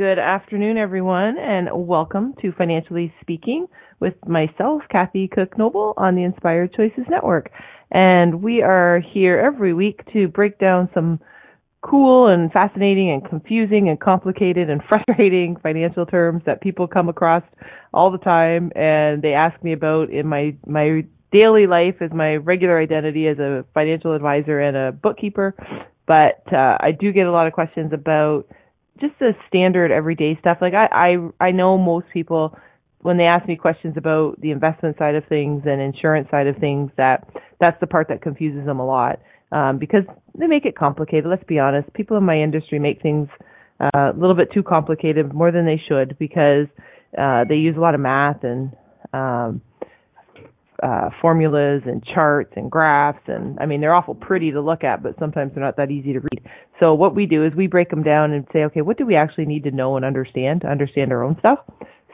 Good afternoon, everyone, and welcome to Financially Speaking with myself, Kathy Cook Noble, on the Inspired Choices Network. And we are here every week to break down some cool and fascinating and confusing and complicated and frustrating financial terms that people come across all the time and they ask me about in my my daily life as my regular identity as a financial advisor and a bookkeeper but uh, I do get a lot of questions about just the standard everyday stuff like I I I know most people when they ask me questions about the investment side of things and insurance side of things, that that's the part that confuses them a lot um, because they make it complicated. Let's be honest. People in my industry make things uh, a little bit too complicated, more than they should, because uh, they use a lot of math and um, uh, formulas and charts and graphs and I mean they're awful pretty to look at but sometimes they're not that easy to read. So what we do is we break them down and say okay what do we actually need to know and understand to understand our own stuff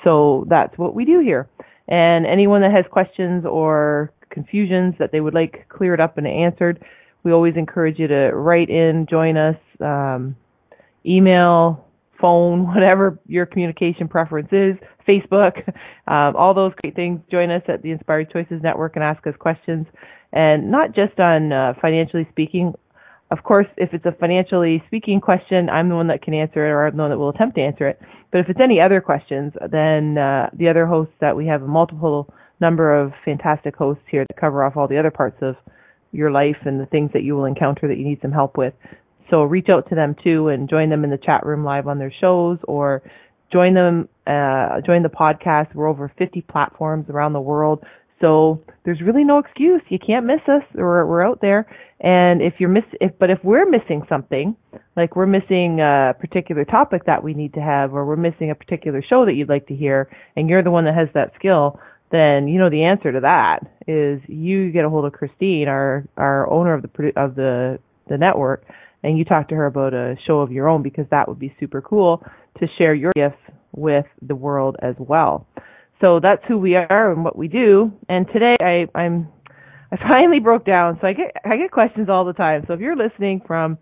so that's what we do here. And anyone that has questions or confusions that they would like cleared up and answered, we always encourage you to write in, join us, um, email, phone, whatever your communication preference is, Facebook, um, all those great things. Join us at the Inspired Choices Network and ask us questions. And not just on uh, financially speaking, of course, if it's a financially speaking question, I'm the one that can answer it or I'm the one that will attempt to answer it. But if it's any other questions, then uh, the other hosts that we have a multiple number of fantastic hosts here to cover off all the other parts of your life and the things that you will encounter that you need some help with. So reach out to them too and join them in the chat room live on their shows or join them, uh, join the podcast. We're over 50 platforms around the world. So there's really no excuse. You can't miss us. We're, we're out there. And if you're miss, if, but if we're missing something, like we're missing a particular topic that we need to have, or we're missing a particular show that you'd like to hear, and you're the one that has that skill, then you know the answer to that is you get a hold of Christine, our our owner of the of the the network, and you talk to her about a show of your own because that would be super cool to share your gifts with the world as well. So that's who we are and what we do. And today I, I'm I finally broke down. So I get I get questions all the time. So if you're listening from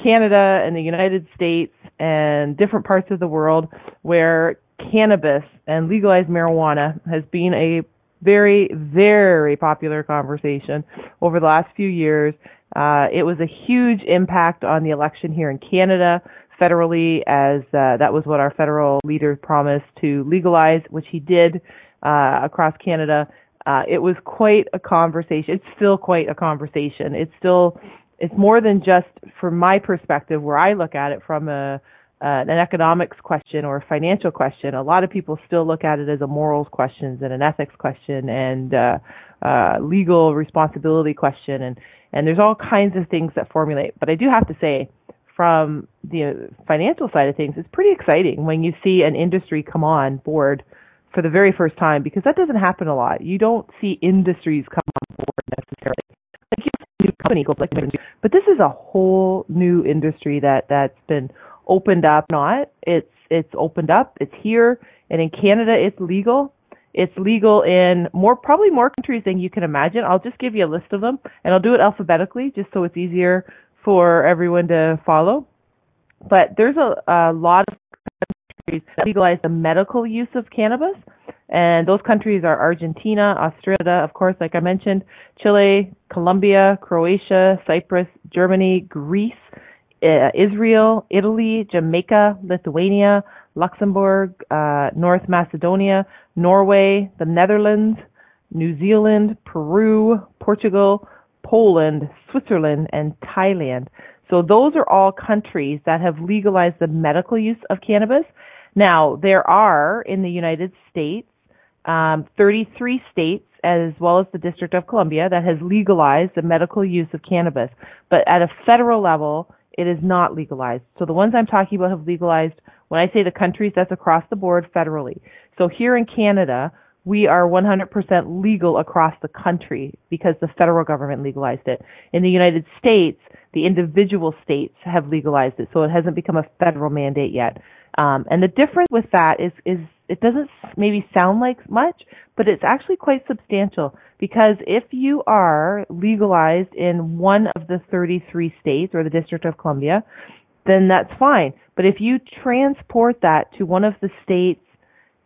Canada and the United States and different parts of the world where cannabis and legalized marijuana has been a very, very popular conversation over the last few years. Uh, it was a huge impact on the election here in Canada federally as uh, that was what our federal leader promised to legalize, which he did uh, across Canada. Uh, it was quite a conversation. It's still quite a conversation. It's still, it's more than just from my perspective, where I look at it from a uh, an economics question or a financial question. A lot of people still look at it as a morals question and an ethics question and uh, legal responsibility question, and and there's all kinds of things that formulate. But I do have to say, from the financial side of things, it's pretty exciting when you see an industry come on board for the very first time because that doesn't happen a lot. You don't see industries come on board necessarily. Like you see new company like but this is a whole new industry that that's been opened up. Not it's it's opened up. It's here, and in Canada it's legal. It's legal in more probably more countries than you can imagine. I'll just give you a list of them, and I'll do it alphabetically just so it's easier for everyone to follow. But there's a, a lot of countries that legalize the medical use of cannabis, and those countries are Argentina, Australia, of course, like I mentioned, Chile, Colombia, Croatia, Cyprus, Germany, Greece, uh, Israel, Italy, Jamaica, Lithuania, Luxembourg, uh, North Macedonia, Norway, the Netherlands, New Zealand, Peru, Portugal, Poland, Switzerland, and Thailand. So those are all countries that have legalized the medical use of cannabis. Now, there are in the United States um, 33 states as well as the District of Columbia that has legalized the medical use of cannabis. But at a federal level, it is not legalized. So the ones I'm talking about have legalized, when I say the countries, that's across the board federally. So here in Canada, we are 100% legal across the country because the federal government legalized it. In the United States, the individual states have legalized it, so it hasn't become a federal mandate yet. Um, and the difference with that is, is it doesn't maybe sound like much, but it's actually quite substantial because if you are legalized in one of the 33 states or the District of Columbia, then that's fine. But if you transport that to one of the states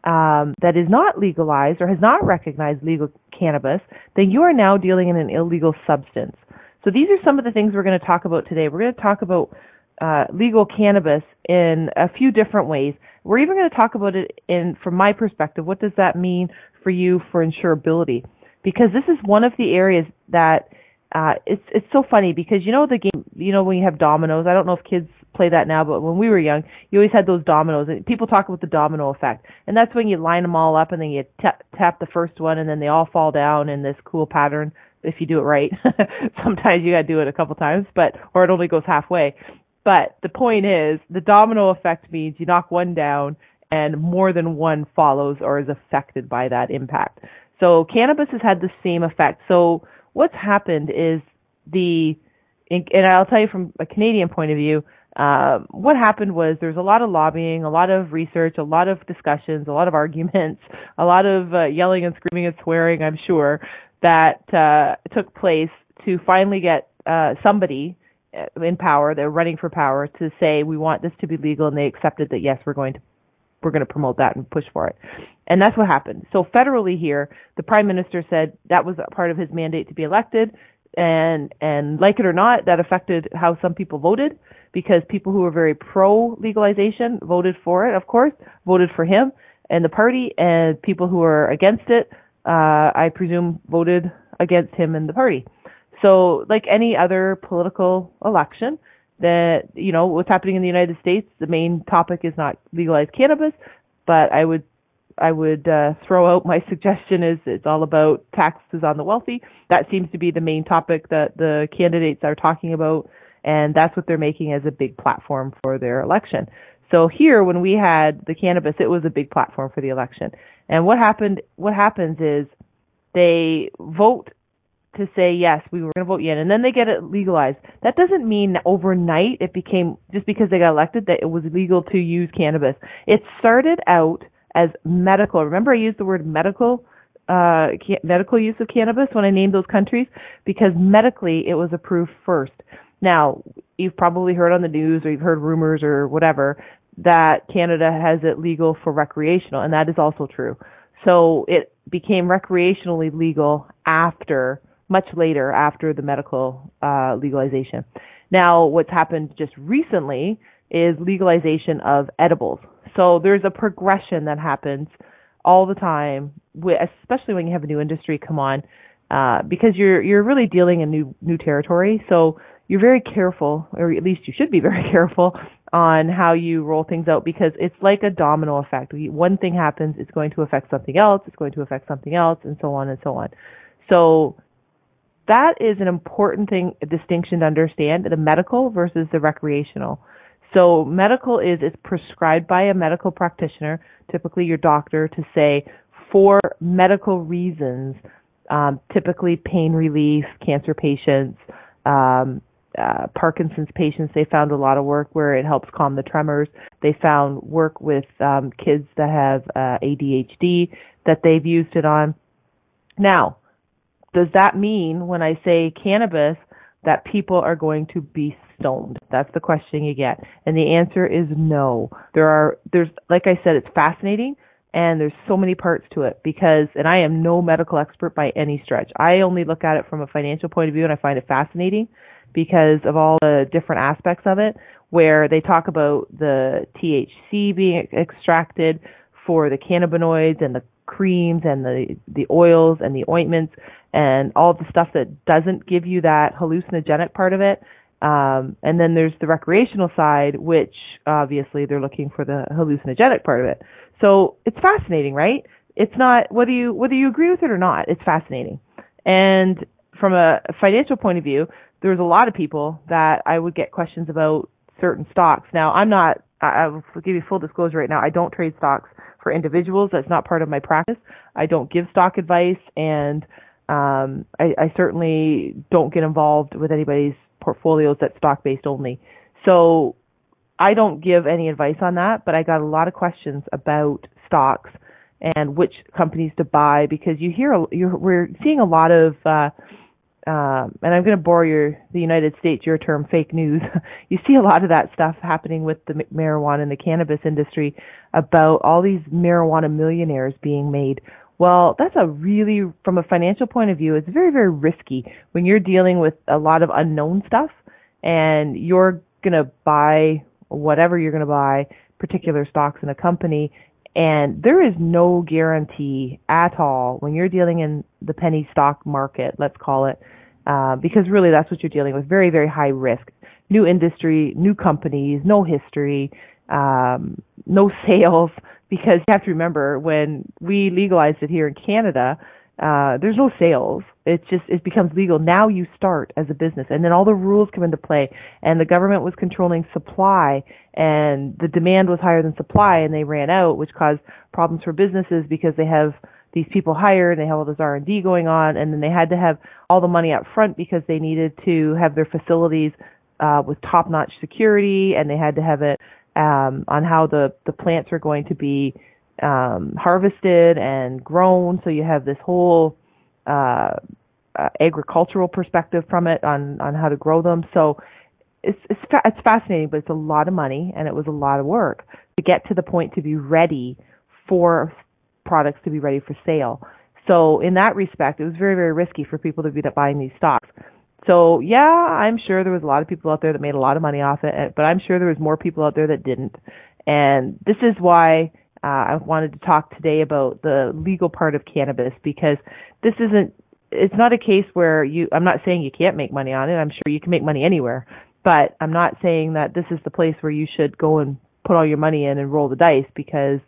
um, that is not legalized or has not recognized legal cannabis, then you are now dealing in an illegal substance. So these are some of the things we're going to talk about today. We're going to talk about uh, legal cannabis in a few different ways. We're even going to talk about it in, from my perspective, what does that mean for you for insurability? Because this is one of the areas that uh, it's it's so funny because you know the game, you know when you have dominoes. I don't know if kids play that now, but when we were young, you always had those dominoes. And people talk about the domino effect, and that's when you line them all up and then you tap, tap the first one, and then they all fall down in this cool pattern. If you do it right, sometimes you got to do it a couple times, but or it only goes halfway. But the point is, the domino effect means you knock one down and more than one follows or is affected by that impact. So cannabis has had the same effect. So what's happened is the, and I'll tell you from a Canadian point of view, uh, what happened was there's a lot of lobbying, a lot of research, a lot of discussions, a lot of arguments, a lot of uh, yelling and screaming and swearing, I'm sure, that uh, took place to finally get uh, somebody uh, in power, they're running for power to say we want this to be legal, and they accepted that yes, we're going to we're going to promote that and push for it. And that's what happened. So federally here, the prime minister said that was part of his mandate to be elected, and and like it or not, that affected how some people voted because people who were very pro legalization voted for it, of course, voted for him and the party, and people who were against it, uh, I presume, voted against him and the party. So, like any other political election, that you know what's happening in the United States, the main topic is not legalized cannabis, but I would I would uh, throw out my suggestion is it's all about taxes on the wealthy. That seems to be the main topic that the candidates are talking about, and that's what they're making as a big platform for their election. So here, when we had the cannabis, it was a big platform for the election. And what happened? What happens is they vote to say yes, we were going to vote in, and then they get it legalized. That doesn't mean overnight it became just because they got elected that it was legal to use cannabis. It started out as medical. Remember, I used the word medical, uh, medical use of cannabis when I named those countries because medically it was approved first. Now, you've probably heard on the news or you've heard rumors or whatever that Canada has it legal for recreational, and that is also true. So it became recreationally legal after much later after the medical uh, legalization. Now, what's happened just recently is legalization of edibles. So there's a progression that happens all the time, especially when you have a new industry come on, uh, because you're you're really dealing in new new territory. So you're very careful, or at least you should be very careful on how you roll things out because it's like a domino effect. One thing happens, it's going to affect something else, it's going to affect something else, and so on and so on. So that is an important thing, distinction to understand, the medical versus the recreational. So medical is it's prescribed by a medical practitioner, typically your doctor, to say for medical reasons, um, typically pain relief, cancer patients, um, uh, Parkinson's patients. They found a lot of work where it helps calm the tremors. They found work with um, kids that have uh, ADHD that they've used it on. Now, does that mean when I say cannabis that people are going to be stoned? That's the question you get. And the answer is no. There are, there's, like I said, it's fascinating and there's so many parts to it because, and I am no medical expert by any stretch. I only look at it from a financial point of view and I find it fascinating because of all the different aspects of it where they talk about the THC being extracted for the cannabinoids and the creams and the the oils and the ointments and all the stuff that doesn't give you that hallucinogenic part of it. Um, and then there's the recreational side, which obviously they're looking for the hallucinogenic part of it. So it's fascinating, right? It's not whether you whether you agree with it or not. It's fascinating. And from a financial point of view, there's a lot of people that I would get questions about certain stocks. Now, I'm not. I, I will give you full disclosure right now. I don't trade stocks for individuals. That's not part of my practice. I don't give stock advice, and um, I, I certainly don't get involved with anybody's portfolios that's stock based only. So I don't give any advice on that, but I got a lot of questions about stocks and which companies to buy because you hear you're, we're seeing a lot of uh, uh, and I'm going to bore your the United States your term fake news. you see a lot of that stuff happening with the marijuana and the cannabis industry about all these marijuana millionaires being made. Well, that's a really from a financial point of view, it's very very risky when you're dealing with a lot of unknown stuff and you're going to buy whatever you're going to buy particular stocks in a company and there is no guarantee at all when you're dealing in the penny stock market, let's call it, uh, because really that's what you're dealing with. Very, very high risk. New industry, new companies, no history, um, no sales. Because you have to remember when we legalized it here in Canada, uh, there's no sales. It just it becomes legal. Now you start as a business, and then all the rules come into play. And the government was controlling supply, and the demand was higher than supply, and they ran out, which caused problems for businesses because they have these people hired, and they have all this R and D going on, and then they had to have all the money up front because they needed to have their facilities uh, with top-notch security, and they had to have it um, on how the the plants are going to be um, harvested and grown. So you have this whole uh, uh, agricultural perspective from it on on how to grow them. So it's it's fa- it's fascinating, but it's a lot of money and it was a lot of work to get to the point to be ready for products to be ready for sale. So in that respect, it was very very risky for people to be buying these stocks. So yeah, I'm sure there was a lot of people out there that made a lot of money off it, but I'm sure there was more people out there that didn't. And this is why uh, I wanted to talk today about the legal part of cannabis because this isn't it's not a case where you I'm not saying you can't make money on it. I'm sure you can make money anywhere, but I'm not saying that this is the place where you should go and put all your money in and roll the dice because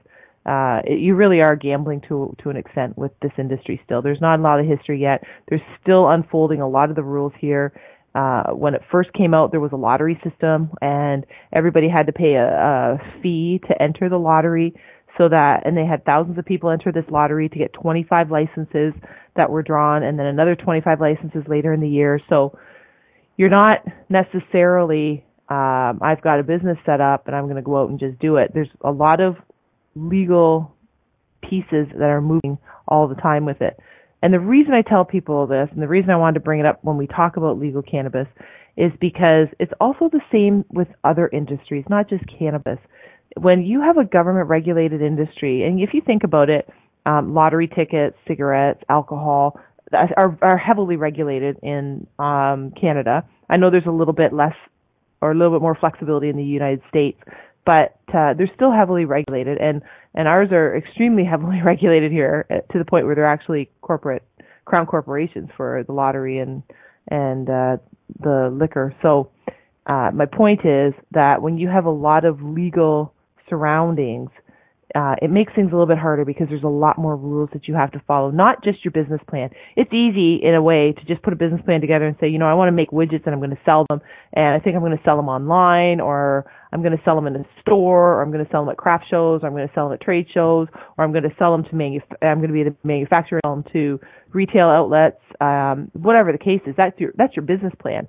uh it, you really are gambling to to an extent with this industry still. There's not a lot of history yet. There's still unfolding a lot of the rules here. Uh, when it first came out, there was a lottery system, and everybody had to pay a, a fee to enter the lottery so that and they had thousands of people enter this lottery to get 25 licenses that were drawn and then another 25 licenses later in the year so you're not necessarily um I've got a business set up and I'm going to go out and just do it there's a lot of legal pieces that are moving all the time with it and the reason I tell people this and the reason I wanted to bring it up when we talk about legal cannabis is because it's also the same with other industries not just cannabis when you have a government regulated industry, and if you think about it, um, lottery tickets, cigarettes, alcohol are, are heavily regulated in um, Canada. I know there's a little bit less or a little bit more flexibility in the United States, but uh, they're still heavily regulated, and and ours are extremely heavily regulated here uh, to the point where they're actually corporate crown corporations for the lottery and and uh, the liquor. So uh, my point is that when you have a lot of legal surroundings, uh, it makes things a little bit harder because there's a lot more rules that you have to follow, not just your business plan. It's easy in a way to just put a business plan together and say, you know, I want to make widgets and I'm going to sell them, and I think I'm going to sell them online, or I'm going to sell them in a store, or I'm going to sell them at craft shows, or I'm going to sell them at trade shows, or I'm going to sell them to manuf- I'm going to be the manufacturer, sell them to retail outlets, um, whatever the case is. That's your that's your business plan.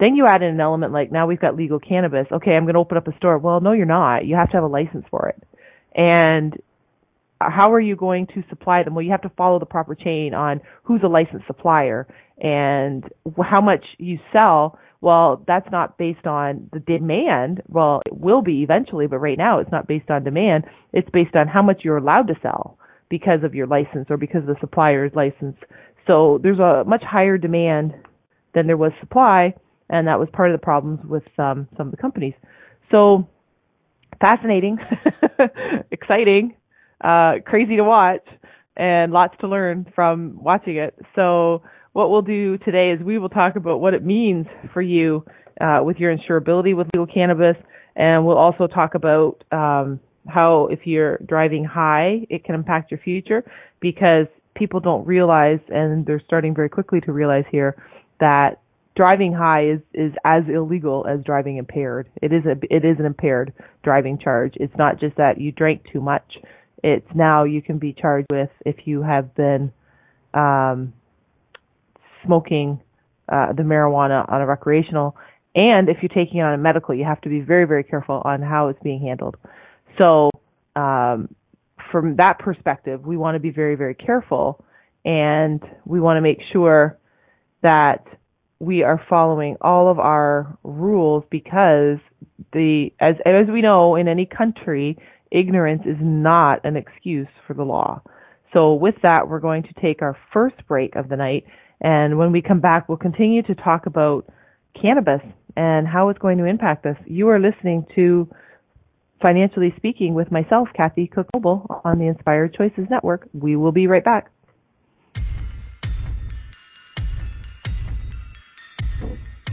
Then you add in an element like now we've got legal cannabis. Okay, I'm going to open up a store. Well, no, you're not. You have to have a license for it. And how are you going to supply them? Well, you have to follow the proper chain on who's a licensed supplier and how much you sell. Well, that's not based on the demand. Well, it will be eventually, but right now it's not based on demand. It's based on how much you're allowed to sell because of your license or because of the supplier's license. So there's a much higher demand than there was supply and that was part of the problems with um, some of the companies. So fascinating, exciting, uh, crazy to watch, and lots to learn from watching it. So what we'll do today is we will talk about what it means for you uh, with your insurability with legal cannabis, and we'll also talk about um, how if you're driving high, it can impact your future because people don't realize, and they're starting very quickly to realize here that driving high is is as illegal as driving impaired. It is a it is an impaired driving charge. It's not just that you drank too much. it's now you can be charged with if you have been um, smoking uh, the marijuana on a recreational, and if you're taking on a medical, you have to be very very careful on how it's being handled. So um, from that perspective, we want to be very very careful, and we want to make sure that we are following all of our rules because the as as we know in any country ignorance is not an excuse for the law. So with that we're going to take our first break of the night and when we come back we'll continue to talk about cannabis and how it's going to impact us. You are listening to Financially Speaking with myself, Kathy Cook on the Inspired Choices Network. We will be right back.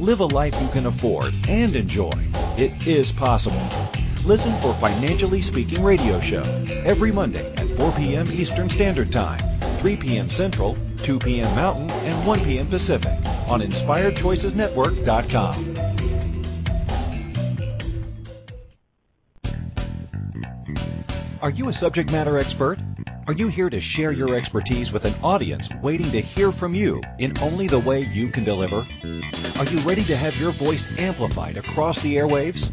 Live a life you can afford and enjoy. It is possible. Listen for Financially Speaking Radio Show every Monday at 4 p.m. Eastern Standard Time, 3 p.m. Central, 2 p.m. Mountain, and 1 p.m. Pacific on InspiredChoicesNetwork.com. Are you a subject matter expert? Are you here to share your expertise with an audience waiting to hear from you in only the way you can deliver? Are you ready to have your voice amplified across the airwaves?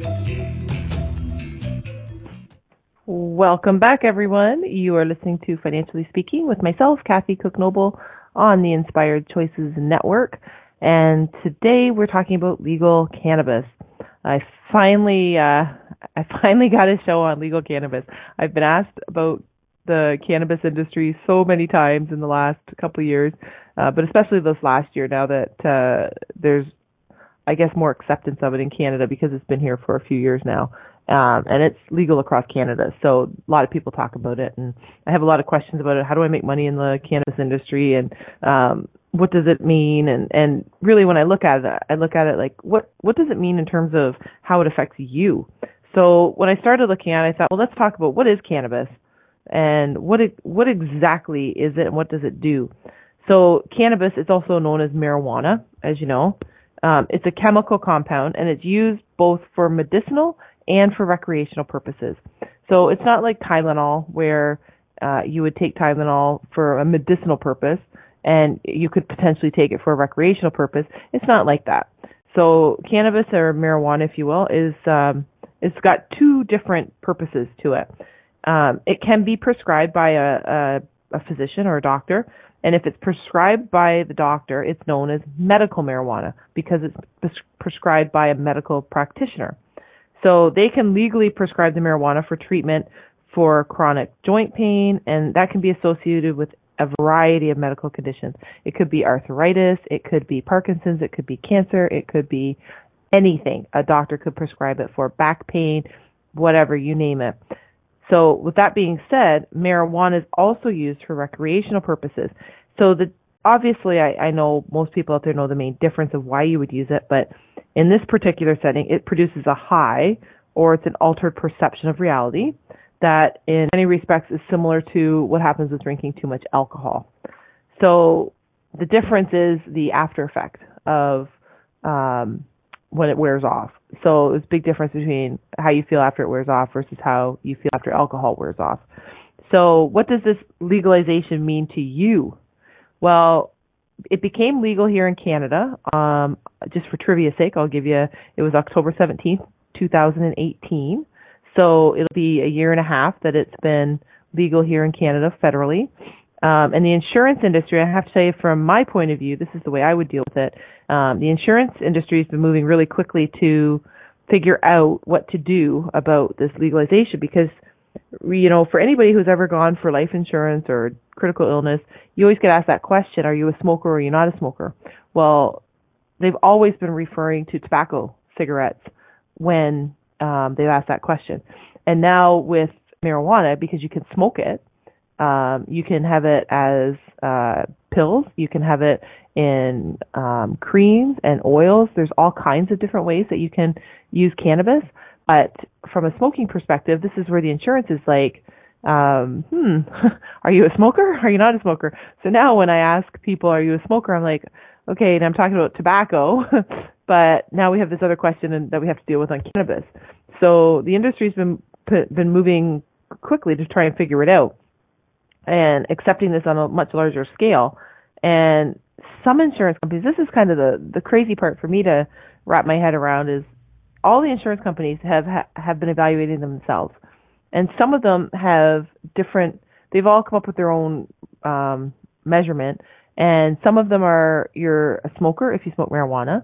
Welcome back, everyone. You are listening to Financially Speaking with myself, Kathy Cook Noble, on the Inspired Choices Network and today we're talking about legal cannabis. I finally, uh, I finally got a show on legal cannabis. I've been asked about the cannabis industry so many times in the last couple of years, uh, but especially this last year now that uh, there's, I guess, more acceptance of it in Canada because it's been here for a few years now. Um, and it's legal across Canada, so a lot of people talk about it, and I have a lot of questions about it. How do I make money in the cannabis industry? And um, what does it mean? And and really when i look at it i look at it like what what does it mean in terms of how it affects you? So when i started looking at it i thought well let's talk about what is cannabis and what it, what exactly is it and what does it do? So cannabis is also known as marijuana as you know. Um, it's a chemical compound and it's used both for medicinal and for recreational purposes so it's not like tylenol where uh, you would take tylenol for a medicinal purpose and you could potentially take it for a recreational purpose. It's not like that. So cannabis or marijuana, if you will, is um, it's got two different purposes to it. Um, it can be prescribed by a, a, a physician or a doctor, and if it's prescribed by the doctor, it's known as medical marijuana because it's pres- prescribed by a medical practitioner. So they can legally prescribe the marijuana for treatment for chronic joint pain, and that can be associated with a variety of medical conditions. It could be arthritis, it could be Parkinson's, it could be cancer, it could be anything. A doctor could prescribe it for back pain, whatever, you name it. So with that being said, marijuana is also used for recreational purposes. So the obviously I, I know most people out there know the main difference of why you would use it, but in this particular setting it produces a high or it's an altered perception of reality that in many respects is similar to what happens with drinking too much alcohol. So the difference is the after effect of um, when it wears off. So there's a big difference between how you feel after it wears off versus how you feel after alcohol wears off. So what does this legalization mean to you? Well, it became legal here in Canada. Um, just for trivia's sake, I'll give you. It was October 17th, 2018. So it'll be a year and a half that it's been legal here in Canada federally. Um, and the insurance industry, I have to say, from my point of view, this is the way I would deal with it. Um, the insurance industry has been moving really quickly to figure out what to do about this legalization because, you know, for anybody who's ever gone for life insurance or critical illness, you always get asked that question: Are you a smoker or are you not a smoker? Well, they've always been referring to tobacco cigarettes when um, they've asked that question, and now with marijuana, because you can smoke it, um, you can have it as uh, pills. You can have it in um, creams and oils. There's all kinds of different ways that you can use cannabis. But from a smoking perspective, this is where the insurance is like, um, hmm, are you a smoker? Are you not a smoker? So now when I ask people, are you a smoker? I'm like, okay, and I'm talking about tobacco, but now we have this other question that we have to deal with on cannabis. So the industry's been been moving quickly to try and figure it out and accepting this on a much larger scale. And some insurance companies, this is kind of the the crazy part for me to wrap my head around is all the insurance companies have have been evaluating themselves. And some of them have different they've all come up with their own um, measurement. And some of them are you're a smoker if you smoke marijuana.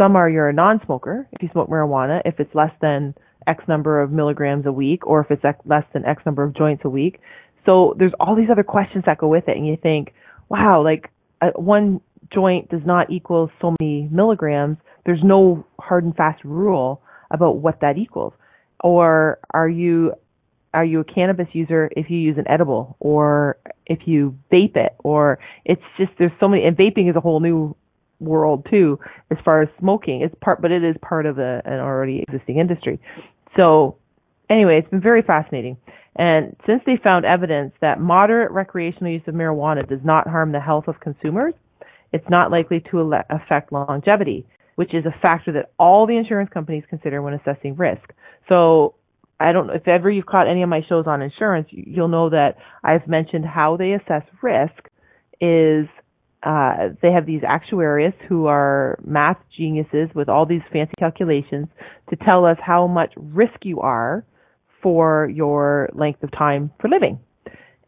Some are you're a non-smoker if you smoke marijuana if it's less than x number of milligrams a week or if it's less than x number of joints a week. So there's all these other questions that go with it. And you think wow like uh, one joint does not equal so many milligrams there's no hard and fast rule about what that equals. Or are you are you a cannabis user if you use an edible? Or if you vape it? Or it's just there's so many and vaping is a whole new world too as far as smoking. It's part but it is part of a, an already existing industry. So anyway it's been very fascinating. And since they found evidence that moderate recreational use of marijuana does not harm the health of consumers it's not likely to affect longevity which is a factor that all the insurance companies consider when assessing risk so I don't know if ever you've caught any of my shows on insurance, you'll know that I've mentioned how they assess risk is uh, they have these actuaries who are math geniuses with all these fancy calculations to tell us how much risk you are for your length of time for living.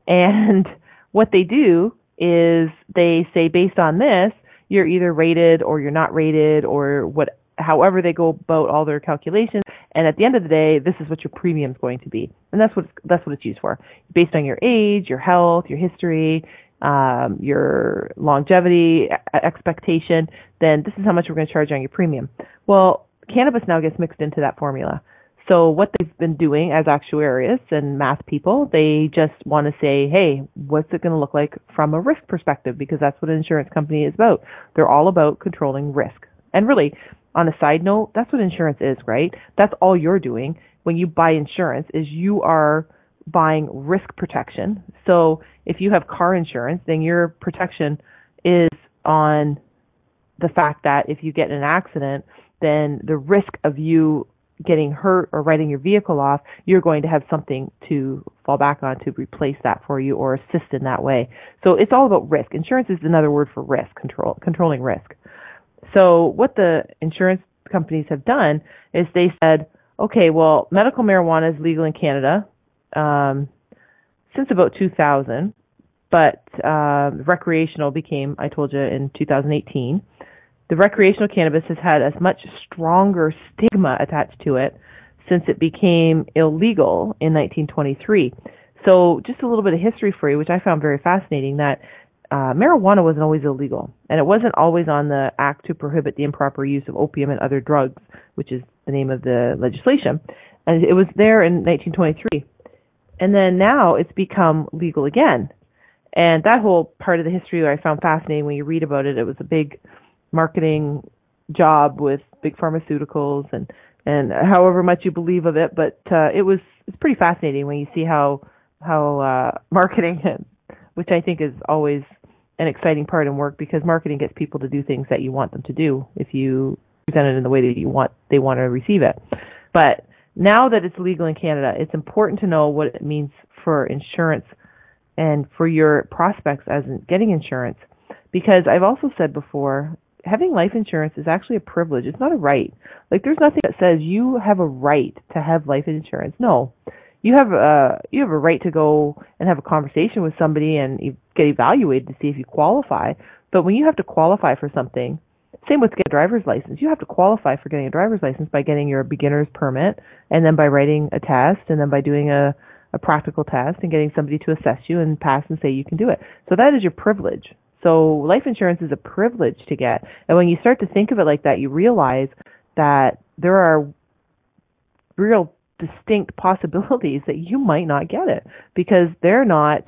And what they do is they say based on this, you're either rated or you're not rated or what however they go about all their calculations. And at the end of the day, this is what your premium is going to be, and that's what that's what it's used for, based on your age, your health, your history, um, your longevity expectation. Then this is how much we're going to charge on your premium. Well, cannabis now gets mixed into that formula. So what they've been doing as actuaries and math people, they just want to say, hey, what's it going to look like from a risk perspective? Because that's what an insurance company is about. They're all about controlling risk. And really, on a side note, that's what insurance is, right? That's all you're doing when you buy insurance is you are buying risk protection. So if you have car insurance, then your protection is on the fact that if you get in an accident, then the risk of you getting hurt or writing your vehicle off, you're going to have something to fall back on to replace that for you or assist in that way. So it's all about risk. Insurance is another word for risk control, controlling risk. So what the insurance companies have done is they said, okay, well, medical marijuana is legal in Canada um, since about 2000, but uh, recreational became, I told you, in 2018. The recreational cannabis has had a much stronger stigma attached to it since it became illegal in 1923. So, just a little bit of history for you, which I found very fascinating. That uh, marijuana wasn't always illegal, and it wasn't always on the act to prohibit the improper use of opium and other drugs, which is the name of the legislation. And it was there in 1923. And then now it's become legal again. And that whole part of the history I found fascinating when you read about it. It was a big marketing job with big pharmaceuticals and and however much you believe of it, but uh, it was it's pretty fascinating when you see how how uh, marketing, which I think is always an exciting part in work because marketing gets people to do things that you want them to do if you present it in the way that you want they want to receive it. But now that it's legal in Canada, it's important to know what it means for insurance and for your prospects as in getting insurance because I've also said before having life insurance is actually a privilege. It's not a right. Like there's nothing that says you have a right to have life insurance. No. You have a you have a right to go and have a conversation with somebody and get evaluated to see if you qualify. But when you have to qualify for something, same with get a driver's license. You have to qualify for getting a driver's license by getting your beginner's permit and then by writing a test and then by doing a a practical test and getting somebody to assess you and pass and say you can do it. So that is your privilege. So life insurance is a privilege to get. And when you start to think of it like that, you realize that there are real distinct possibilities that you might not get it because they're not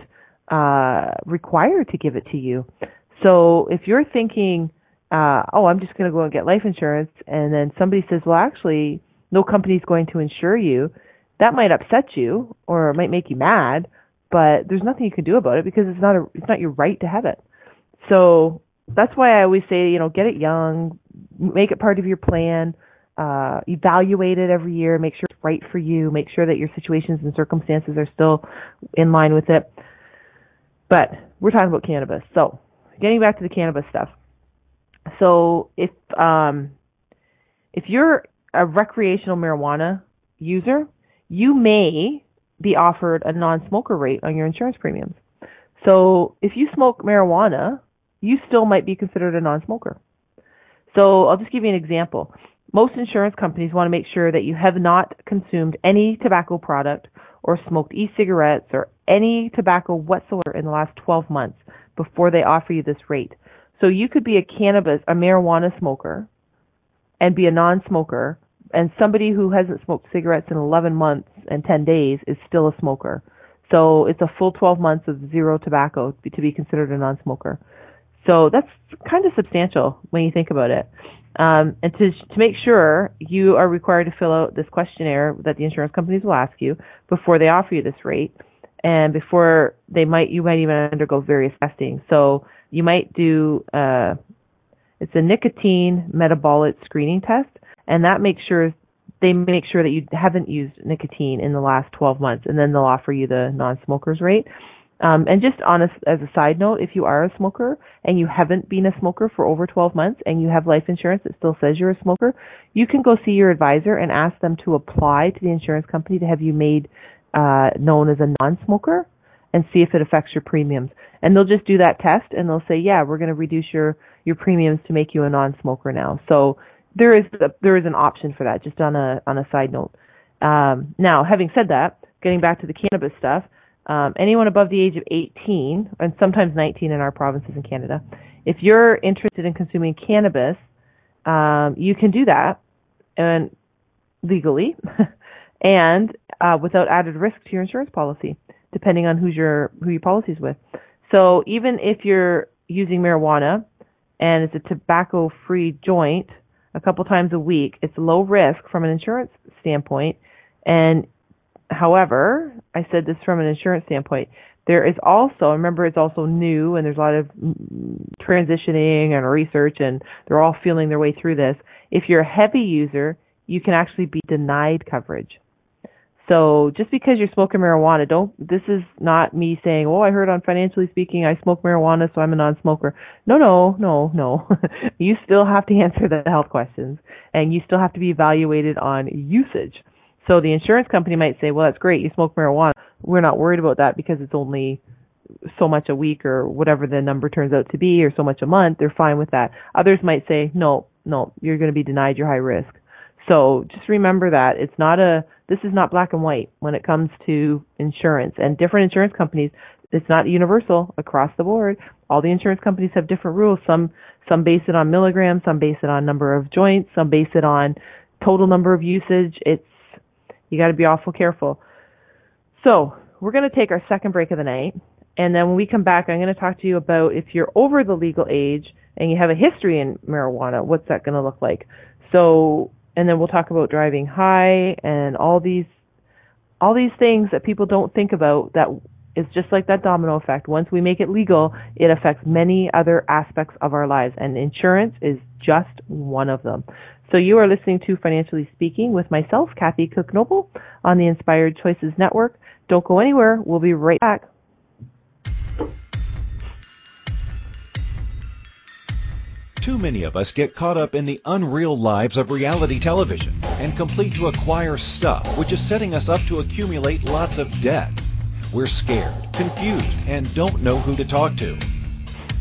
uh, required to give it to you. So if you're thinking, uh, oh, I'm just going to go and get life insurance, and then somebody says, well, actually, no company's going to insure you, that might upset you or it might make you mad, but there's nothing you can do about it because it's not a, it's not your right to have it. So that's why I always say, you know, get it young, make it part of your plan, uh, evaluate it every year, make sure it's right for you, make sure that your situations and circumstances are still in line with it. But we're talking about cannabis. So getting back to the cannabis stuff. So if um, if you're a recreational marijuana user, you may be offered a non-smoker rate on your insurance premiums. So if you smoke marijuana, you still might be considered a non-smoker. So I'll just give you an example. Most insurance companies want to make sure that you have not consumed any tobacco product or smoked e-cigarettes or any tobacco whatsoever in the last 12 months before they offer you this rate. So you could be a cannabis, a marijuana smoker and be a non-smoker and somebody who hasn't smoked cigarettes in 11 months and 10 days is still a smoker. So it's a full 12 months of zero tobacco to be considered a non-smoker. So that's kind of substantial when you think about it. Um, and to to make sure you are required to fill out this questionnaire that the insurance companies will ask you before they offer you this rate, and before they might you might even undergo various testing. So you might do uh, it's a nicotine metabolic screening test, and that makes sure they make sure that you haven't used nicotine in the last 12 months, and then they'll offer you the non-smokers rate. Um, and just on a, as a side note, if you are a smoker and you haven't been a smoker for over 12 months and you have life insurance that still says you're a smoker, you can go see your advisor and ask them to apply to the insurance company to have you made uh, known as a non-smoker and see if it affects your premiums. And they'll just do that test and they'll say, yeah, we're going to reduce your your premiums to make you a non-smoker now. So there is a, there is an option for that. Just on a on a side note. Um, now, having said that, getting back to the cannabis stuff um, anyone above the age of 18, and sometimes 19 in our provinces in Canada, if you're interested in consuming cannabis, um, you can do that and legally and uh, without added risk to your insurance policy, depending on who's your who your policy's with. So even if you're using marijuana and it's a tobacco-free joint a couple times a week, it's low risk from an insurance standpoint, and However, I said this from an insurance standpoint. There is also, remember, it's also new, and there's a lot of transitioning and research, and they're all feeling their way through this. If you're a heavy user, you can actually be denied coverage. So just because you're smoking marijuana, don't. This is not me saying, "Oh, I heard on Financially Speaking, I smoke marijuana, so I'm a non-smoker." No, no, no, no. you still have to answer the health questions, and you still have to be evaluated on usage. So the insurance company might say, well, that's great. You smoke marijuana. We're not worried about that because it's only so much a week or whatever the number turns out to be or so much a month. They're fine with that. Others might say, no, no, you're going to be denied your high risk. So just remember that it's not a, this is not black and white when it comes to insurance and different insurance companies. It's not universal across the board. All the insurance companies have different rules. Some, some base it on milligrams, some base it on number of joints, some base it on total number of usage. It's you got to be awful careful. So we're going to take our second break of the night, and then when we come back, I'm going to talk to you about if you're over the legal age and you have a history in marijuana, what's that going to look like? So, and then we'll talk about driving high and all these all these things that people don't think about that is just like that domino effect. Once we make it legal, it affects many other aspects of our lives, and insurance is just one of them. So you are listening to Financially Speaking with myself, Kathy Cook Noble, on the Inspired Choices Network. Don't go anywhere. We'll be right back. Too many of us get caught up in the unreal lives of reality television and complete to acquire stuff, which is setting us up to accumulate lots of debt. We're scared, confused, and don't know who to talk to.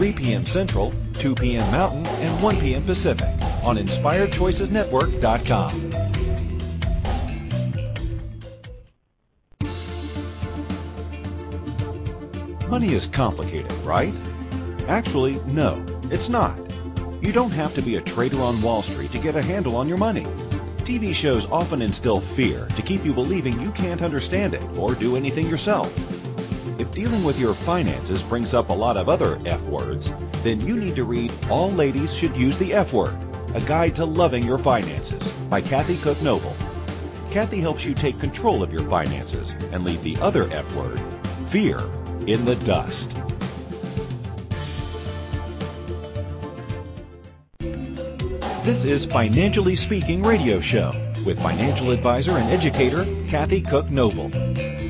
3 p.m. Central, 2 p.m. Mountain, and 1 p.m. Pacific on InspiredChoicesNetwork.com. Money is complicated, right? Actually, no, it's not. You don't have to be a trader on Wall Street to get a handle on your money. TV shows often instill fear to keep you believing you can't understand it or do anything yourself. If dealing with your finances brings up a lot of other F words, then you need to read All Ladies Should Use the F Word, a guide to loving your finances by Kathy Cook Noble. Kathy helps you take control of your finances and leave the other F word, fear, in the dust. This is Financially Speaking Radio Show with financial advisor and educator Kathy Cook Noble.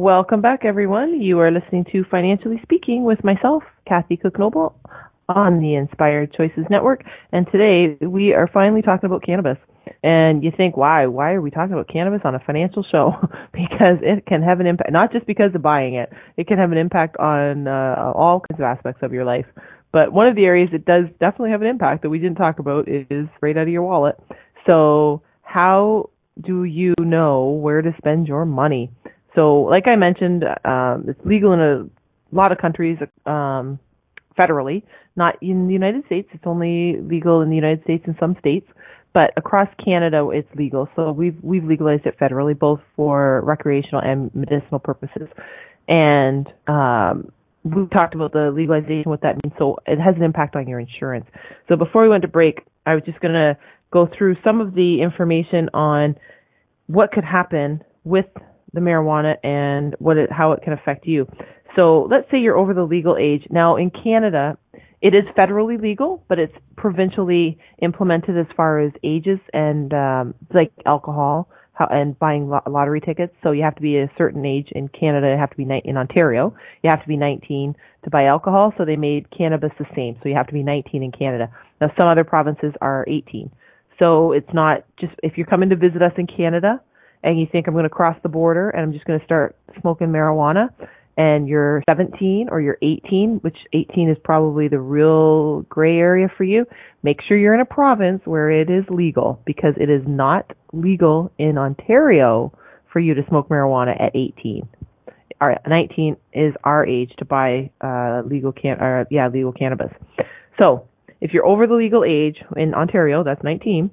Welcome back, everyone. You are listening to Financially Speaking with myself, Kathy Cook Noble, on the Inspired Choices Network. And today we are finally talking about cannabis. And you think, why? Why are we talking about cannabis on a financial show? because it can have an impact, not just because of buying it, it can have an impact on uh, all kinds of aspects of your life. But one of the areas it does definitely have an impact that we didn't talk about is right out of your wallet. So, how do you know where to spend your money? So, like I mentioned, um, it's legal in a lot of countries um, federally. Not in the United States. It's only legal in the United States and some states, but across Canada it's legal. So we've we've legalized it federally, both for recreational and medicinal purposes. And um, we talked about the legalization, what that means. So it has an impact on your insurance. So before we went to break, I was just going to go through some of the information on what could happen with the marijuana and what it, how it can affect you. So let's say you're over the legal age. Now in Canada, it is federally legal, but it's provincially implemented as far as ages and um, like alcohol how, and buying lo- lottery tickets. So you have to be a certain age in Canada. You have to be ni- in Ontario. You have to be 19 to buy alcohol. So they made cannabis the same. So you have to be 19 in Canada. Now some other provinces are 18. So it's not just if you're coming to visit us in Canada and you think I'm going to cross the border and I'm just going to start smoking marijuana and you're 17 or you're 18, which 18 is probably the real gray area for you, make sure you're in a province where it is legal because it is not legal in Ontario for you to smoke marijuana at 18. Our 19 is our age to buy uh, legal can uh, yeah legal cannabis. So if you're over the legal age in Ontario, that's 19,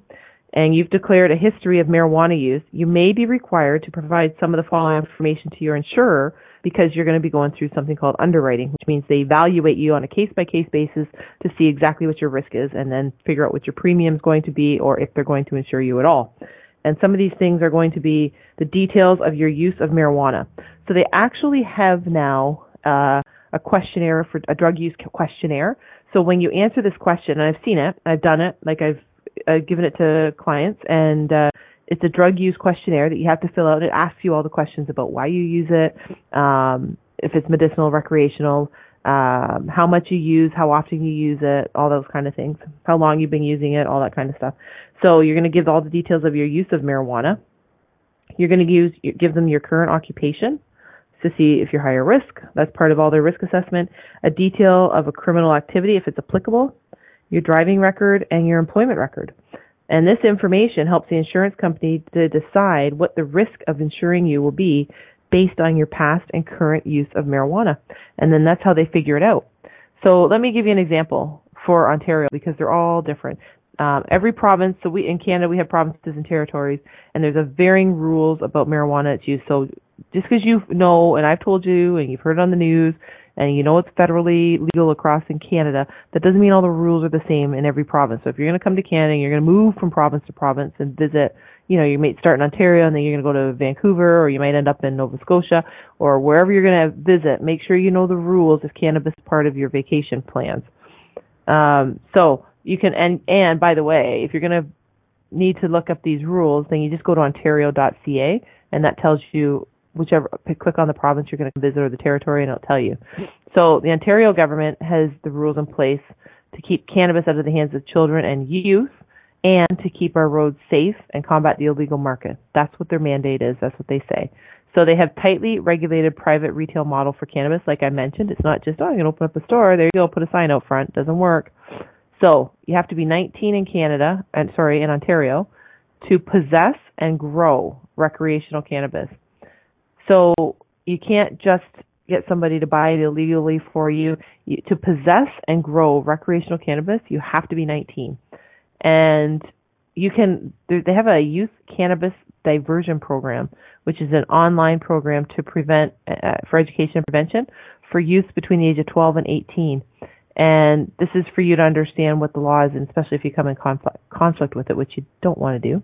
and you've declared a history of marijuana use, you may be required to provide some of the following information to your insurer because you're going to be going through something called underwriting, which means they evaluate you on a case by case basis to see exactly what your risk is and then figure out what your premium is going to be or if they're going to insure you at all. And some of these things are going to be the details of your use of marijuana. So they actually have now uh, a questionnaire for a drug use questionnaire. So when you answer this question, and I've seen it, I've done it, like I've uh, given it to clients, and uh, it's a drug use questionnaire that you have to fill out. It asks you all the questions about why you use it, um, if it's medicinal, recreational, um, how much you use, how often you use it, all those kind of things, how long you've been using it, all that kind of stuff. So you're going to give all the details of your use of marijuana. You're going to use give them your current occupation to see if you're higher risk. That's part of all their risk assessment. A detail of a criminal activity if it's applicable, your driving record, and your employment record. And this information helps the insurance company to decide what the risk of insuring you will be based on your past and current use of marijuana. And then that's how they figure it out. So let me give you an example for Ontario because they're all different. Um, every province, so we in Canada we have provinces and territories, and there's a varying rules about marijuana its use. So just because you know, and I've told you, and you've heard it on the news, and you know it's federally legal across in Canada, that doesn't mean all the rules are the same in every province. So if you're going to come to Canada, you're going to move from province to province and visit, you know, you might start in Ontario and then you're going to go to Vancouver or you might end up in Nova Scotia or wherever you're going to visit. Make sure you know the rules if cannabis is part of your vacation plans. Um, so you can, and, and by the way, if you're going to need to look up these rules, then you just go to ontario.ca and that tells you whichever click on the province you're going to visit or the territory and it'll tell you. So the Ontario government has the rules in place to keep cannabis out of the hands of children and youth and to keep our roads safe and combat the illegal market. That's what their mandate is. That's what they say. So they have tightly regulated private retail model for cannabis. Like I mentioned, it's not just, oh, you open up a store. There you go. Put a sign out front. Doesn't work. So you have to be 19 in Canada and sorry, in Ontario to possess and grow recreational cannabis. So you can't just get somebody to buy it illegally for you. you. To possess and grow recreational cannabis, you have to be 19. And you can, they have a youth cannabis diversion program, which is an online program to prevent, uh, for education and prevention for youth between the age of 12 and 18. And this is for you to understand what the law is, and especially if you come in conflict, conflict with it, which you don't want to do.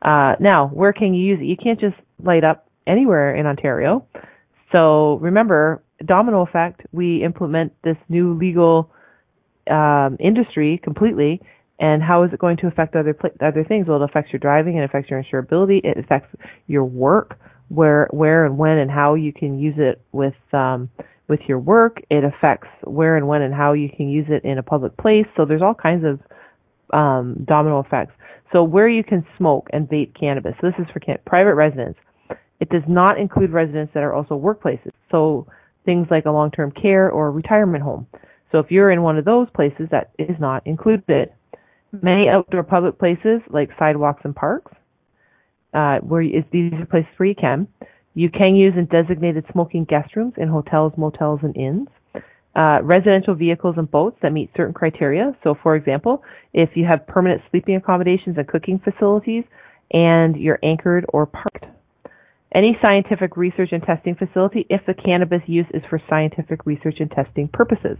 Uh, now, where can you use it? You can't just light up anywhere in Ontario. So remember, domino effect, we implement this new legal um, industry completely, and how is it going to affect other other things? Well, it affects your driving, it affects your insurability, it affects your work, where where and when and how you can use it with um, with your work. It affects where and when and how you can use it in a public place. So there's all kinds of um, domino effects. So where you can smoke and vape cannabis. So this is for can- private residents. It does not include residents that are also workplaces. So things like a long-term care or retirement home. So if you're in one of those places, that is not included. Many outdoor public places like sidewalks and parks, uh, where these are places where you can. You can use in designated smoking guest rooms in hotels, motels, and inns. Uh, residential vehicles and boats that meet certain criteria. So, for example, if you have permanent sleeping accommodations and cooking facilities, and you're anchored or parked any scientific research and testing facility if the cannabis use is for scientific research and testing purposes.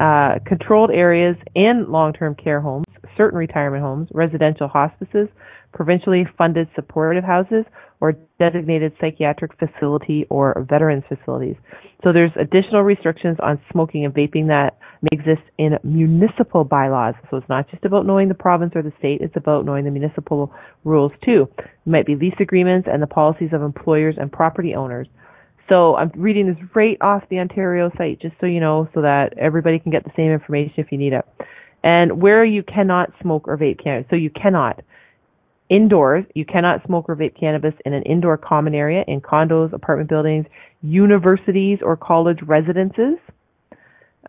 Uh, controlled areas and long-term care homes, certain retirement homes, residential hospices, provincially funded supportive houses, or designated psychiatric facility or veterans facilities. So there's additional restrictions on smoking and vaping that may exist in municipal bylaws. So it's not just about knowing the province or the state, it's about knowing the municipal rules too. It might be lease agreements and the policies of employers and property owners. So I'm reading this right off the Ontario site just so you know so that everybody can get the same information if you need it. And where you cannot smoke or vape cannabis. So you cannot indoors, you cannot smoke or vape cannabis in an indoor common area in condos, apartment buildings, universities or college residences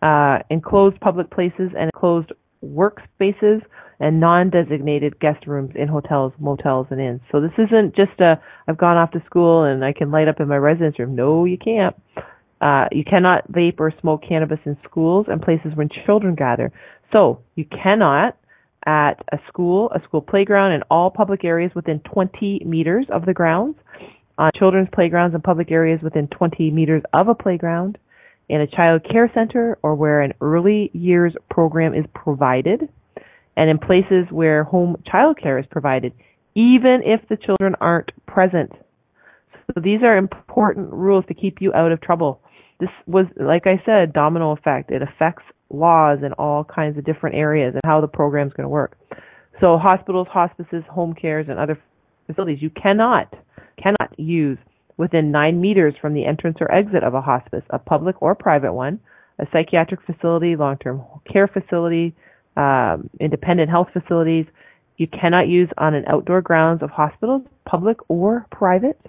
uh, enclosed public places and enclosed workspaces and non-designated guest rooms in hotels, motels, and inns. So this isn't just a I've gone off to school and I can light up in my residence room. No, you can't. Uh, you cannot vape or smoke cannabis in schools and places where children gather. So you cannot at a school, a school playground, and all public areas within 20 meters of the grounds, on children's playgrounds and public areas within 20 meters of a playground, in a child care center or where an early years program is provided, and in places where home child care is provided, even if the children aren't present. So these are important rules to keep you out of trouble. This was, like I said, domino effect. It affects laws in all kinds of different areas and how the program is going to work. So hospitals, hospices, home cares, and other facilities, you cannot, cannot use within nine meters from the entrance or exit of a hospice, a public or private one, a psychiatric facility, long-term care facility, um, independent health facilities. You cannot use on an outdoor grounds of hospitals, public or private,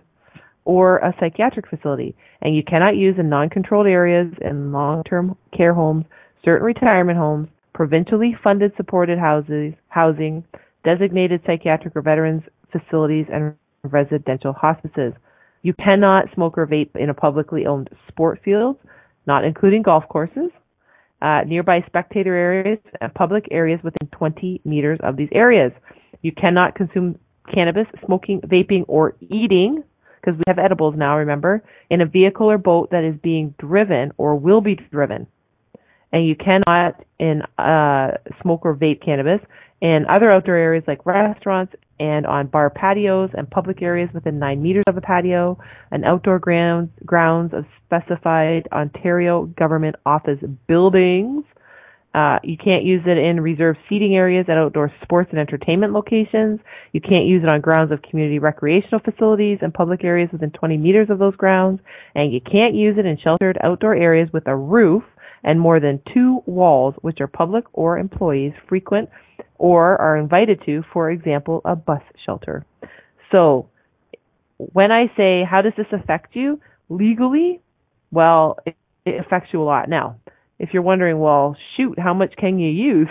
or a psychiatric facility. And you cannot use in non-controlled areas in long-term care homes, certain retirement homes, provincially funded supported houses, housing, designated psychiatric or veterans facilities, and residential hospices. You cannot smoke or vape in a publicly owned sport field, not including golf courses, uh, nearby spectator areas, and public areas within 20 meters of these areas. You cannot consume cannabis, smoking, vaping, or eating, because we have edibles now, remember, in a vehicle or boat that is being driven or will be driven. And you cannot in uh, smoke or vape cannabis in other outdoor areas like restaurants and on bar patios and public areas within nine meters of a patio and outdoor grounds, grounds of specified Ontario government office buildings. Uh, you can't use it in reserved seating areas at outdoor sports and entertainment locations. You can't use it on grounds of community recreational facilities and public areas within 20 meters of those grounds. And you can't use it in sheltered outdoor areas with a roof and more than two walls which are public or employees frequent or are invited to, for example, a bus shelter. So, when I say, how does this affect you legally? Well, it, it affects you a lot. Now, if you're wondering, well, shoot, how much can you use?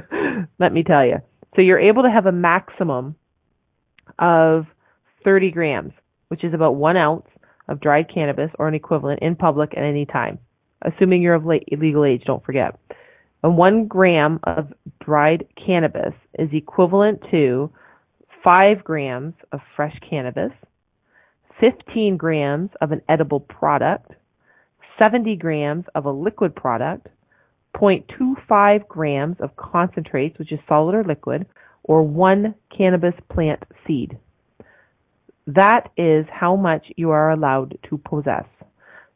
Let me tell you. So, you're able to have a maximum of 30 grams, which is about one ounce of dried cannabis or an equivalent in public at any time assuming you're of legal age, don't forget. And one gram of dried cannabis is equivalent to five grams of fresh cannabis, 15 grams of an edible product, 70 grams of a liquid product, 0.25 grams of concentrates, which is solid or liquid, or one cannabis plant seed. That is how much you are allowed to possess.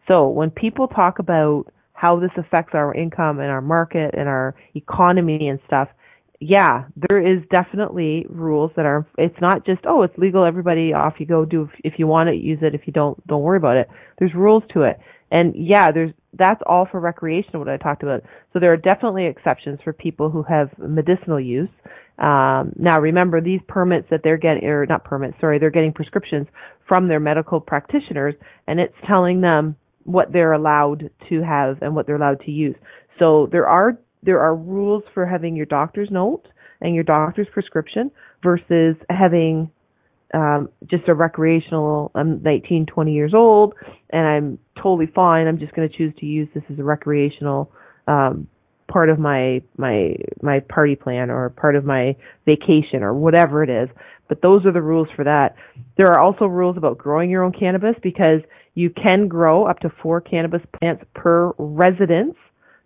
So when people talk about how this affects our income and our market and our economy and stuff, yeah, there is definitely rules that are. It's not just oh, it's legal. Everybody off you go. Do if, you want to use it. If you don't, don't worry about it. There's rules to it, and yeah, there's that's all for recreational. What I talked about. So there are definitely exceptions for people who have medicinal use. Um, now remember, these permits that they're getting, or not permits, sorry, they're getting prescriptions from their medical practitioners, and it's telling them what they're allowed to have and what they're allowed to use. So there are there are rules for having your doctor's note and your doctor's prescription versus having um, just a recreational. I'm 19, 20 years old, and I'm totally fine. I'm just going to choose to use this as a recreational um, part of my my my party plan or part of my vacation or whatever it is. But those are the rules for that. There are also rules about growing your own cannabis because you can grow up to four cannabis plants per residence,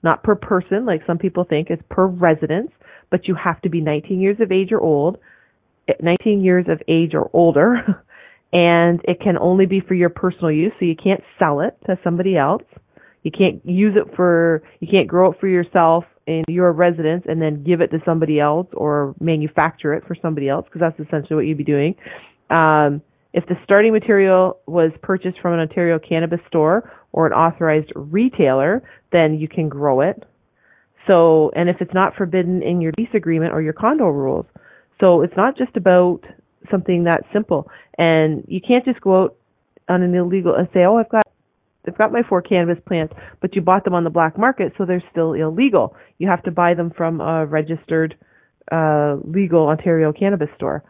not per person, like some people think. It's per residence, but you have to be 19 years of age or old, 19 years of age or older, and it can only be for your personal use, so you can't sell it to somebody else. You can't use it for, you can't grow it for yourself in your residence and then give it to somebody else or manufacture it for somebody else because that's essentially what you'd be doing. Um, if the starting material was purchased from an Ontario cannabis store or an authorized retailer, then you can grow it. So, and if it's not forbidden in your lease agreement or your condo rules. So it's not just about something that simple. And you can't just go out on an illegal and say, oh, I've got I've got my four cannabis plants, but you bought them on the black market, so they're still illegal. You have to buy them from a registered, uh, legal Ontario cannabis store.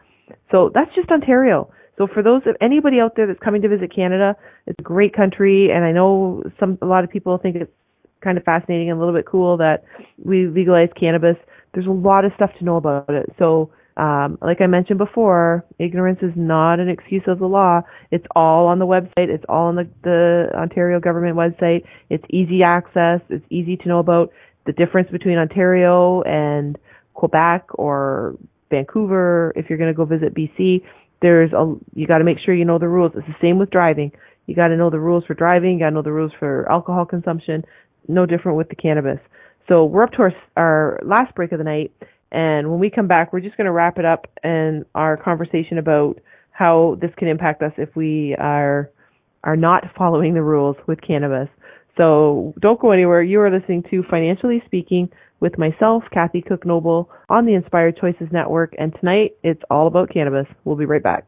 So that's just Ontario. So for those of anybody out there that's coming to visit Canada, it's a great country, and I know some a lot of people think it's kind of fascinating and a little bit cool that we legalize cannabis. There's a lot of stuff to know about it. So um, like I mentioned before, ignorance is not an excuse of the law. It's all on the website. It's all on the, the Ontario government website. It's easy access. It's easy to know about the difference between Ontario and Quebec or Vancouver if you're going to go visit BC there's a you got to make sure you know the rules. It's the same with driving. You got to know the rules for driving. You got to know the rules for alcohol consumption. No different with the cannabis. So we're up to our our last break of the night, and when we come back, we're just going to wrap it up and our conversation about how this can impact us if we are are not following the rules with cannabis. So don't go anywhere. You are listening to Financially Speaking with myself, Kathy Cook Noble, on the Inspired Choices Network. And tonight it's all about cannabis. We'll be right back.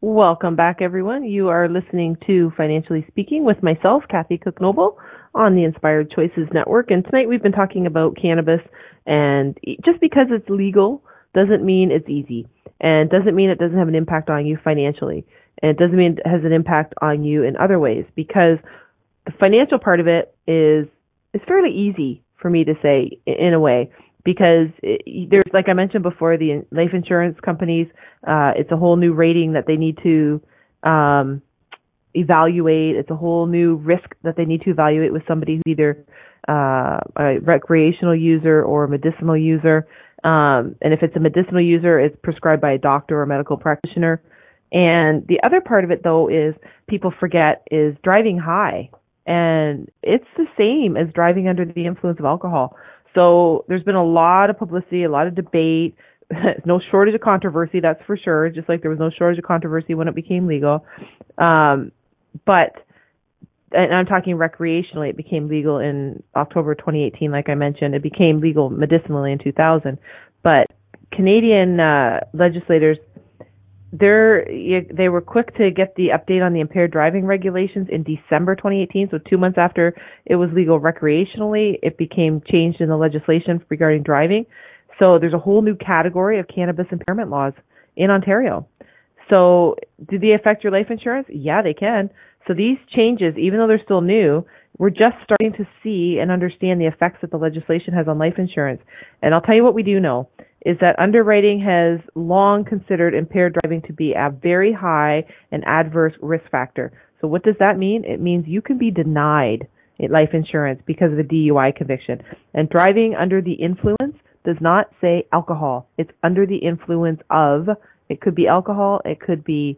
Welcome back, everyone. You are listening to Financially Speaking with myself, Kathy Cook Noble, on the Inspired Choices Network. And tonight we've been talking about cannabis, and just because it's legal doesn't mean it's easy, and doesn't mean it doesn't have an impact on you financially, and it doesn't mean it has an impact on you in other ways. Because the financial part of it is is fairly easy for me to say in a way because it, there's like I mentioned before, the life insurance companies, uh, it's a whole new rating that they need to um, evaluate. It's a whole new risk that they need to evaluate with somebody who's either uh, a recreational user or a medicinal user. Um, and if it's a medicinal user, it's prescribed by a doctor or medical practitioner. And the other part of it, though, is people forget is driving high. And it's the same as driving under the influence of alcohol. So there's been a lot of publicity, a lot of debate, no shortage of controversy, that's for sure, just like there was no shortage of controversy when it became legal. Um, but, and I'm talking recreationally, it became legal in October 2018, like I mentioned. It became legal medicinally in 2000. But Canadian uh, legislators they're they were quick to get the update on the impaired driving regulations in December 2018. So two months after it was legal recreationally, it became changed in the legislation regarding driving. So there's a whole new category of cannabis impairment laws in Ontario. So do they affect your life insurance? Yeah, they can. So these changes, even though they're still new, we're just starting to see and understand the effects that the legislation has on life insurance. And I'll tell you what we do know is that underwriting has long considered impaired driving to be a very high and adverse risk factor. So what does that mean? It means you can be denied life insurance because of a DUI conviction. And driving under the influence does not say alcohol. It's under the influence of, it could be alcohol, it could be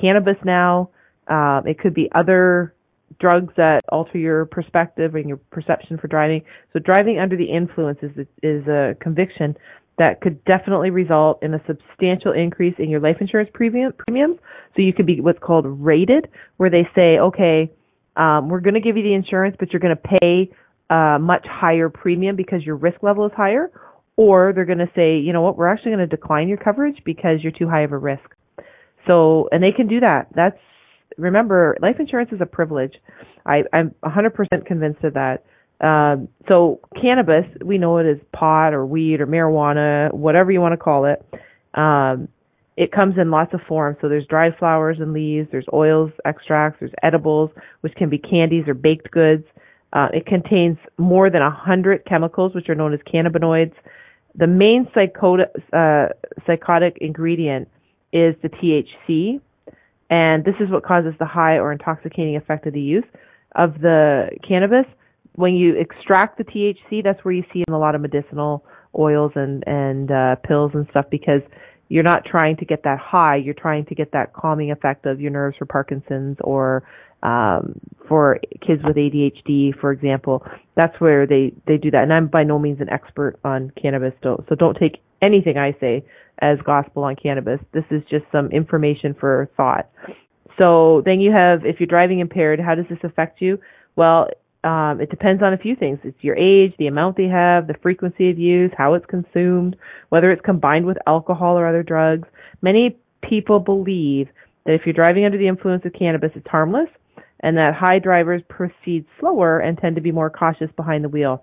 cannabis now, um, it could be other drugs that alter your perspective and your perception for driving. So driving under the influence is, is a conviction that could definitely result in a substantial increase in your life insurance premium, premiums. So you could be what's called rated, where they say, okay, um, we're going to give you the insurance, but you're going to pay a much higher premium because your risk level is higher. Or they're going to say, you know what, we're actually going to decline your coverage because you're too high of a risk. So, and they can do that. That's, remember, life insurance is a privilege. I, I'm 100% convinced of that. Um, so cannabis, we know it as pot or weed or marijuana, whatever you want to call it. Um, it comes in lots of forms. So there's dried flowers and leaves, there's oils, extracts, there's edibles, which can be candies or baked goods. Uh, it contains more than a 100 chemicals, which are known as cannabinoids. The main psychotic, uh, psychotic ingredient is the THC, and this is what causes the high or intoxicating effect of the use of the cannabis. When you extract the THC, that's where you see in a lot of medicinal oils and and uh, pills and stuff because you're not trying to get that high. You're trying to get that calming effect of your nerves for Parkinson's or um, for kids with ADHD, for example. That's where they they do that. And I'm by no means an expert on cannabis, so so don't take anything I say as gospel on cannabis. This is just some information for thought. So then you have if you're driving impaired, how does this affect you? Well, um, it depends on a few things. It's your age, the amount they have, the frequency of use, how it's consumed, whether it's combined with alcohol or other drugs. Many people believe that if you're driving under the influence of cannabis, it's harmless, and that high drivers proceed slower and tend to be more cautious behind the wheel.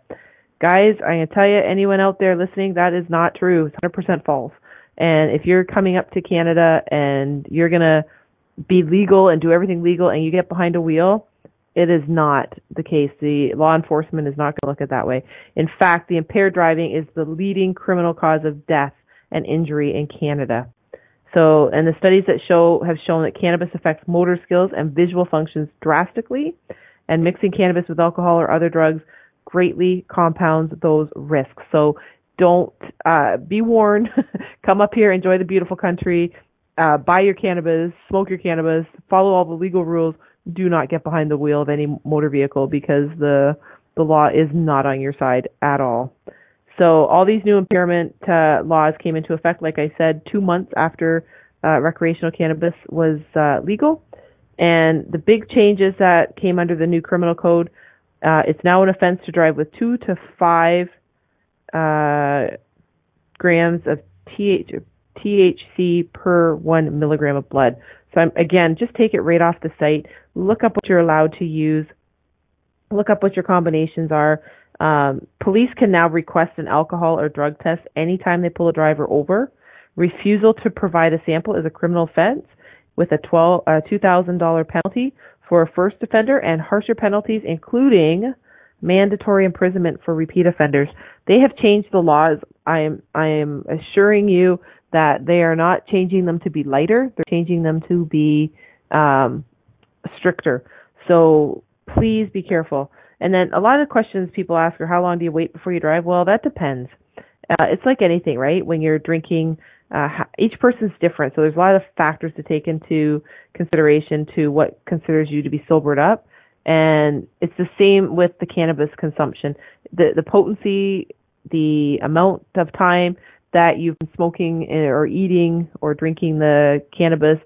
Guys, I can tell you, anyone out there listening, that is not true. It's 100% false. And if you're coming up to Canada and you're gonna be legal and do everything legal and you get behind a wheel, it is not the case. The law enforcement is not going to look at it that way. In fact, the impaired driving is the leading criminal cause of death and injury in Canada. So, and the studies that show have shown that cannabis affects motor skills and visual functions drastically, and mixing cannabis with alcohol or other drugs greatly compounds those risks. So, don't uh, be warned. Come up here, enjoy the beautiful country, uh, buy your cannabis, smoke your cannabis, follow all the legal rules do not get behind the wheel of any motor vehicle because the the law is not on your side at all. So all these new impairment uh, laws came into effect, like I said, two months after uh, recreational cannabis was uh, legal. And the big changes that came under the new criminal code, uh, it's now an offense to drive with two to five uh, grams of TH, THC per one milligram of blood. So I'm, again, just take it right off the site. Look up what you're allowed to use. Look up what your combinations are. Um, police can now request an alcohol or drug test anytime they pull a driver over. Refusal to provide a sample is a criminal offense with a uh, two thousand dollar penalty for a first offender and harsher penalties, including mandatory imprisonment for repeat offenders. They have changed the laws. I am I am assuring you that they are not changing them to be lighter, they're changing them to be um, stricter. So please be careful. And then a lot of questions people ask are how long do you wait before you drive? Well, that depends. Uh, it's like anything, right? When you're drinking, uh, each person's different, so there's a lot of factors to take into consideration to what considers you to be sobered up. And it's the same with the cannabis consumption. The the potency, the amount of time that you've been smoking or eating or drinking the cannabis,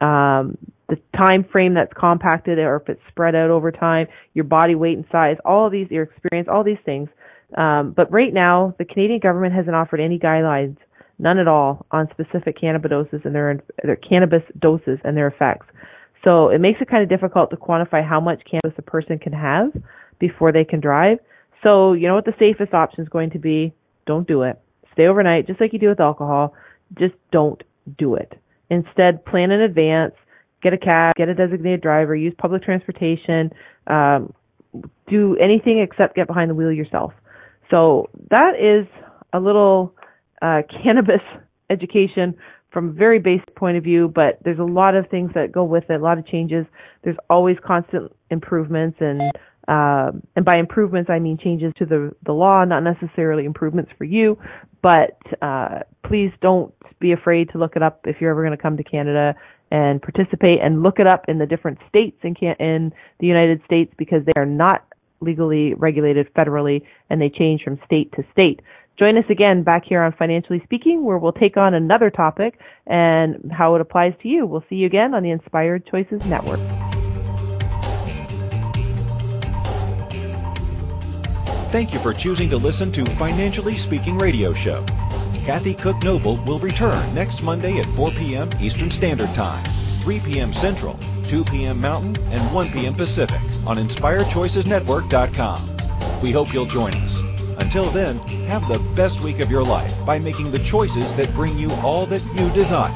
um, the time frame that's compacted or if it's spread out over time, your body weight and size, all of these, your experience, all these things. Um, but right now, the Canadian government hasn't offered any guidelines, none at all, on specific cannabis doses and their, their cannabis doses and their effects. So it makes it kind of difficult to quantify how much cannabis a person can have before they can drive. So you know what the safest option is going to be? Don't do it. Stay overnight, just like you do with alcohol. Just don't do it. Instead, plan in advance. Get a cab, get a designated driver, use public transportation, um, do anything except get behind the wheel yourself. So that is a little uh, cannabis education from a very basic point of view, but there's a lot of things that go with it, a lot of changes. There's always constant improvements and um, and by improvements, I mean changes to the, the law, not necessarily improvements for you. But uh, please don't be afraid to look it up if you're ever going to come to Canada and participate and look it up in the different states in, in the United States because they are not legally regulated federally and they change from state to state. Join us again back here on Financially Speaking where we'll take on another topic and how it applies to you. We'll see you again on the Inspired Choices Network. Thank you for choosing to listen to Financially Speaking Radio Show. Kathy Cook Noble will return next Monday at 4 p.m. Eastern Standard Time, 3 p.m. Central, 2 p.m. Mountain, and 1 p.m. Pacific on InspiredChoicesNetwork.com. We hope you'll join us. Until then, have the best week of your life by making the choices that bring you all that you desire.